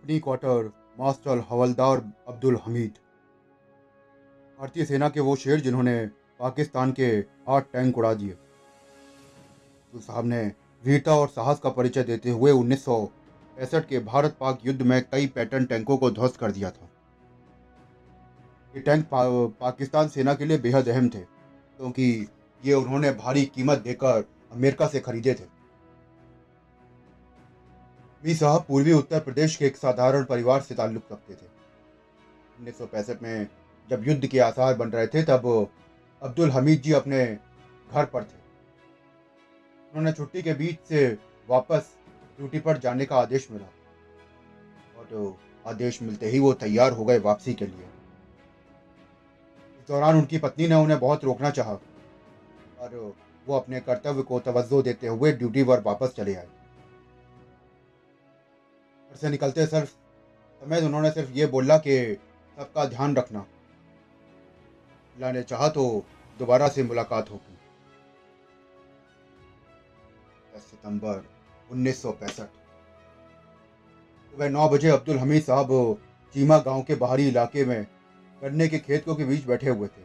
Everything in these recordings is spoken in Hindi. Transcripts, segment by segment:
कंपनी क्वार्टर मास्टर हवलदार अब्दुल हमीद भारतीय सेना के वो शेर जिन्होंने पाकिस्तान के आठ टैंक उड़ा दिए। साहब ने वीरता और साहस का परिचय देते हुए उन्नीस सौ पैंसठ के भारत पाक युद्ध में कई पैटर्न टैंकों को ध्वस्त कर दिया था। ये टैंक पा, पाकिस्तान सेना के लिए बेहद अहम थे क्योंकि तो ये उन्होंने भारी कीमत देकर अमेरिका से खरीदे थे। मी साहब पूर्वी उत्तर प्रदेश के एक साधारण परिवार से ताल्लुक रखते थे। उन्नीस सौ पैंसठ में जब युद्ध के आसार बन रहे थे, तब अब्दुल हमीद जी अपने घर पर थे। उन्होंने छुट्टी के बीच से वापस ड्यूटी पर जाने का आदेश मिला और तो आदेश मिलते ही वो तैयार हो गए वापसी के लिए। इस दौरान उनकी पत्नी ने उन्हें बहुत रोकना चाहा और वो अपने कर्तव्य को तवज्जो देते हुए ड्यूटी पर वापस चले आए। घर से निकलते सर समय उन्होंने सिर्फ़ ये बोला कि सबका ध्यान रखना। अल्लाह ने चाहा तो दोबारा से मुलाकात होगी दस सितंबर उन्नीस सुबह नौ बजे अब्दुल हमीद साहब चीमा गाँव के बाहरी इलाके में गन्ने के खेतों के बीच बैठे हुए थे।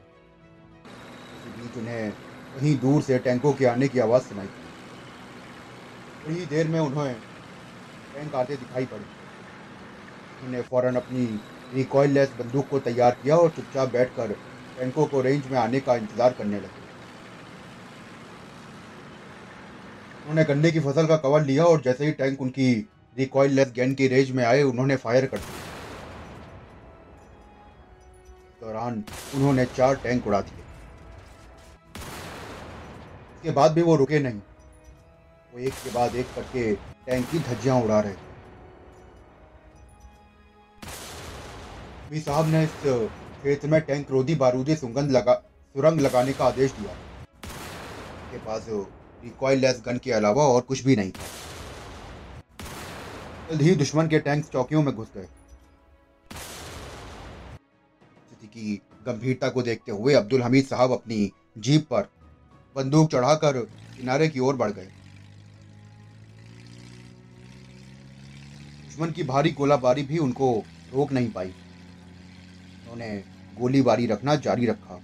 बीच उन्हें कहीं दूर से टैंकों के आने की आवाज़ सुनाई थी। थोड़ी देर में उन्हें टैंक आते दिखाई पड़े। उन्होंने फ़ौरन अपनी रिकॉयल लेस बंदूक को तैयार किया और चुपचाप बैठकर टैंकों को रेंज में आने का इंतज़ार करने लगे। उन्होंने गन्ने की फ़सल का कवर लिया और जैसे ही टैंक उनकी रिकॉइल लेस गैन की रेंज में आए, उन्होंने फायर कर दिया। दौरान उन्होंने चार टैंक उड़ा दिए। इसके बाद भी वो रुके नहीं। वो एक के बाद एक करके टैंक की धज्जियाँ उड़ा रहे थे। भी साहब ने इस खेत में टैंक रोधी बारूदी सुगंध लगा, सुरंग लगाने का आदेश दिया। के पास रिकॉइल लेस गन के अलावा और कुछ भी नहीं था। जल्द ही दुश्मन के टैंक चौकियों में घुस गए। स्थिति की गंभीरता को देखते हुए अब्दुल हमीद साहब अपनी जीप पर बंदूक चढ़ाकर किनारे की ओर बढ़ गए। दुश्मन की भारी गोलाबारी भी उनको रोक नहीं पाई। उन्होंने गोलीबारी रखना जारी रखा।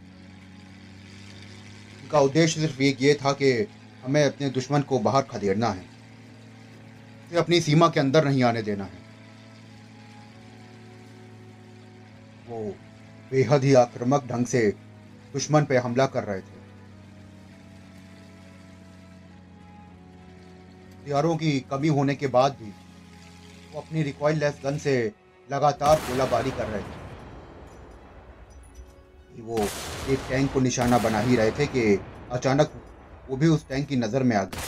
उनका उद्देश्य सिर्फ़ एक ये था कि हमें अपने दुश्मन को बाहर खदेड़ना है। उसे अपनी सीमा के अंदर नहीं आने देना है। वो बेहद ही आक्रामक ढंग से दुश्मन पे हमला कर रहे थे। हथियारों की कमी होने के बाद भी वो अपनी रिकॉइल लेस गन से लगातार गोलाबारी कर रहे थे। वो एक टैंक को निशाना बना ही रहे थे कि अचानक वो भी उस टैंक की नज़र में आ गए।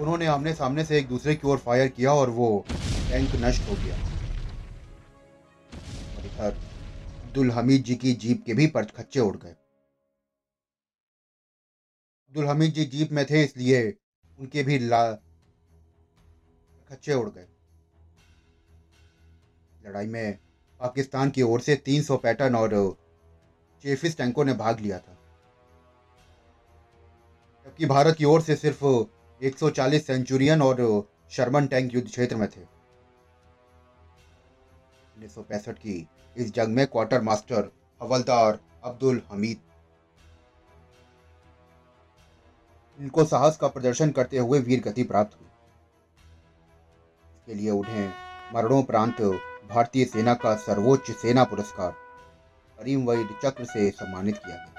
उन्होंने आमने सामने से एक दूसरे की ओर फायर किया और वो टैंक नष्ट हो गया। और इधर अब्दुल हमीद जी की जीप के भी खच्चे उड़ गए। अब्दुल हमीद जी जीप में थे, इसलिए उनके भी खच्चे उड़ गए। लड़ाई में पाकिस्तान की ओर से 300 पैटर्न और चेफिस टैंकों ने भाग लिया था। जबकि भारत की ओर से सिर्फ़ 140 सेंचुरियन और शर्मन टैंक युद्ध क्षेत्र में थे। उन्नीस सौ पैंसठ की इस जंग में क्वार्टर मास्टर हवलदार अब्दुल हमीद। इनको साहस का प्रदर्शन करते हुए वीर गति प्राप्त हुई। इसके लिए उन्हें मरणोपरांत भारतीय सेना का सर्वोच्च सेना पुरस्कार करीम वैद चक्र से सम्मानित किया गया।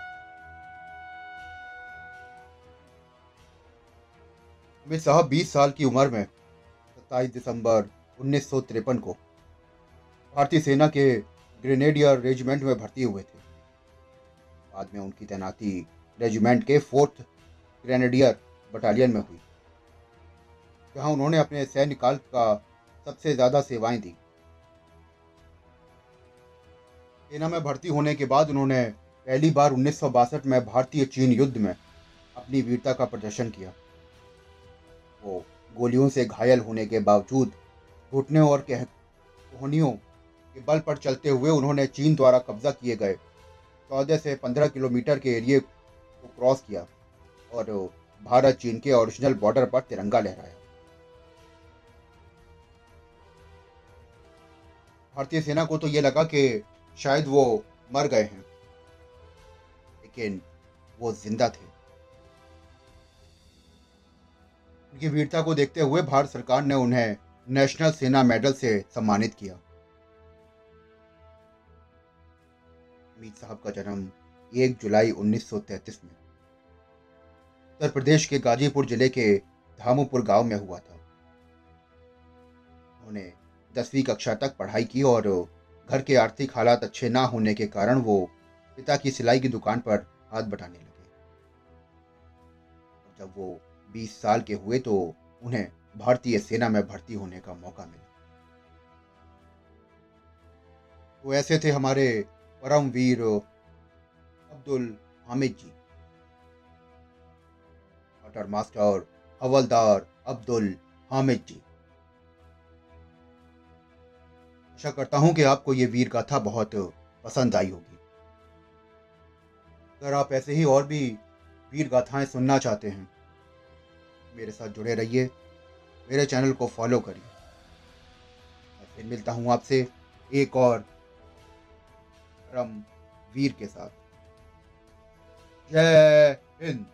अमित शाह बीस साल की उम्र में सत्ताईस दिसंबर उन्नीस सौ तिरपन को भारतीय सेना के ग्रेनेडियर रेजिमेंट में भर्ती हुए थे। बाद में उनकी तैनाती रेजिमेंट के फोर्थ ग्रेनेडियर बटालियन में हुई। जहाँ उन्होंने अपने सैन्य काल का सबसे ज़्यादा सेवाएँ दी। सेना में भर्ती होने के बाद उन्होंने पहली बार उन्नीस सौ बासठ में भारतीय चीन युद्ध में अपनी वीरता का प्रदर्शन किया। वो गोलियों से घायल होने के बावजूद घुटने और कोहनियों के बल पर चलते हुए उन्होंने चीन द्वारा कब्जा किए गए चौदह से पंद्रह किलोमीटर के एरिए को क्रॉस किया और भारत चीन के ओरिजिनल बॉर्डर पर तिरंगा लहराया। भारतीय सेना को तो ये लगा कि शायद वो मर गए हैं। लेकिन वो ज़िंदा थे। उनकी वीरता को देखते हुए भारत सरकार ने उन्हें नेशनल सेना मेडल से सम्मानित किया। अमीत साहब का जन्म 1 जुलाई 1933 में उत्तर प्रदेश के गाजीपुर ज़िले के धामोपुर गाँव में हुआ था। उन्होंने दसवीं कक्षा तक पढ़ाई की और घर के आर्थिक हालात अच्छे ना होने के कारण वो पिता की सिलाई की दुकान पर हाथ बटाने लगे। जब वो 20 साल के हुए तो उन्हें भारतीय सेना में भर्ती होने का मौका मिला। तो ऐसे थे हमारे परमवीर अब्दुल हामिद जी। मास्टर हवलदार अब्दुल हामिद जी। आशा करता हूँ कि आपको ये वीर गाथा बहुत पसंद आई होगी। अगर आप ऐसे ही और भी वीर गाथाएँ सुनना चाहते हैं, मेरे साथ जुड़े रहिए, मेरे चैनल को फॉलो करिए। फिर मिलता हूँ आपसे एक और परम वीर के साथ। जय हिंद।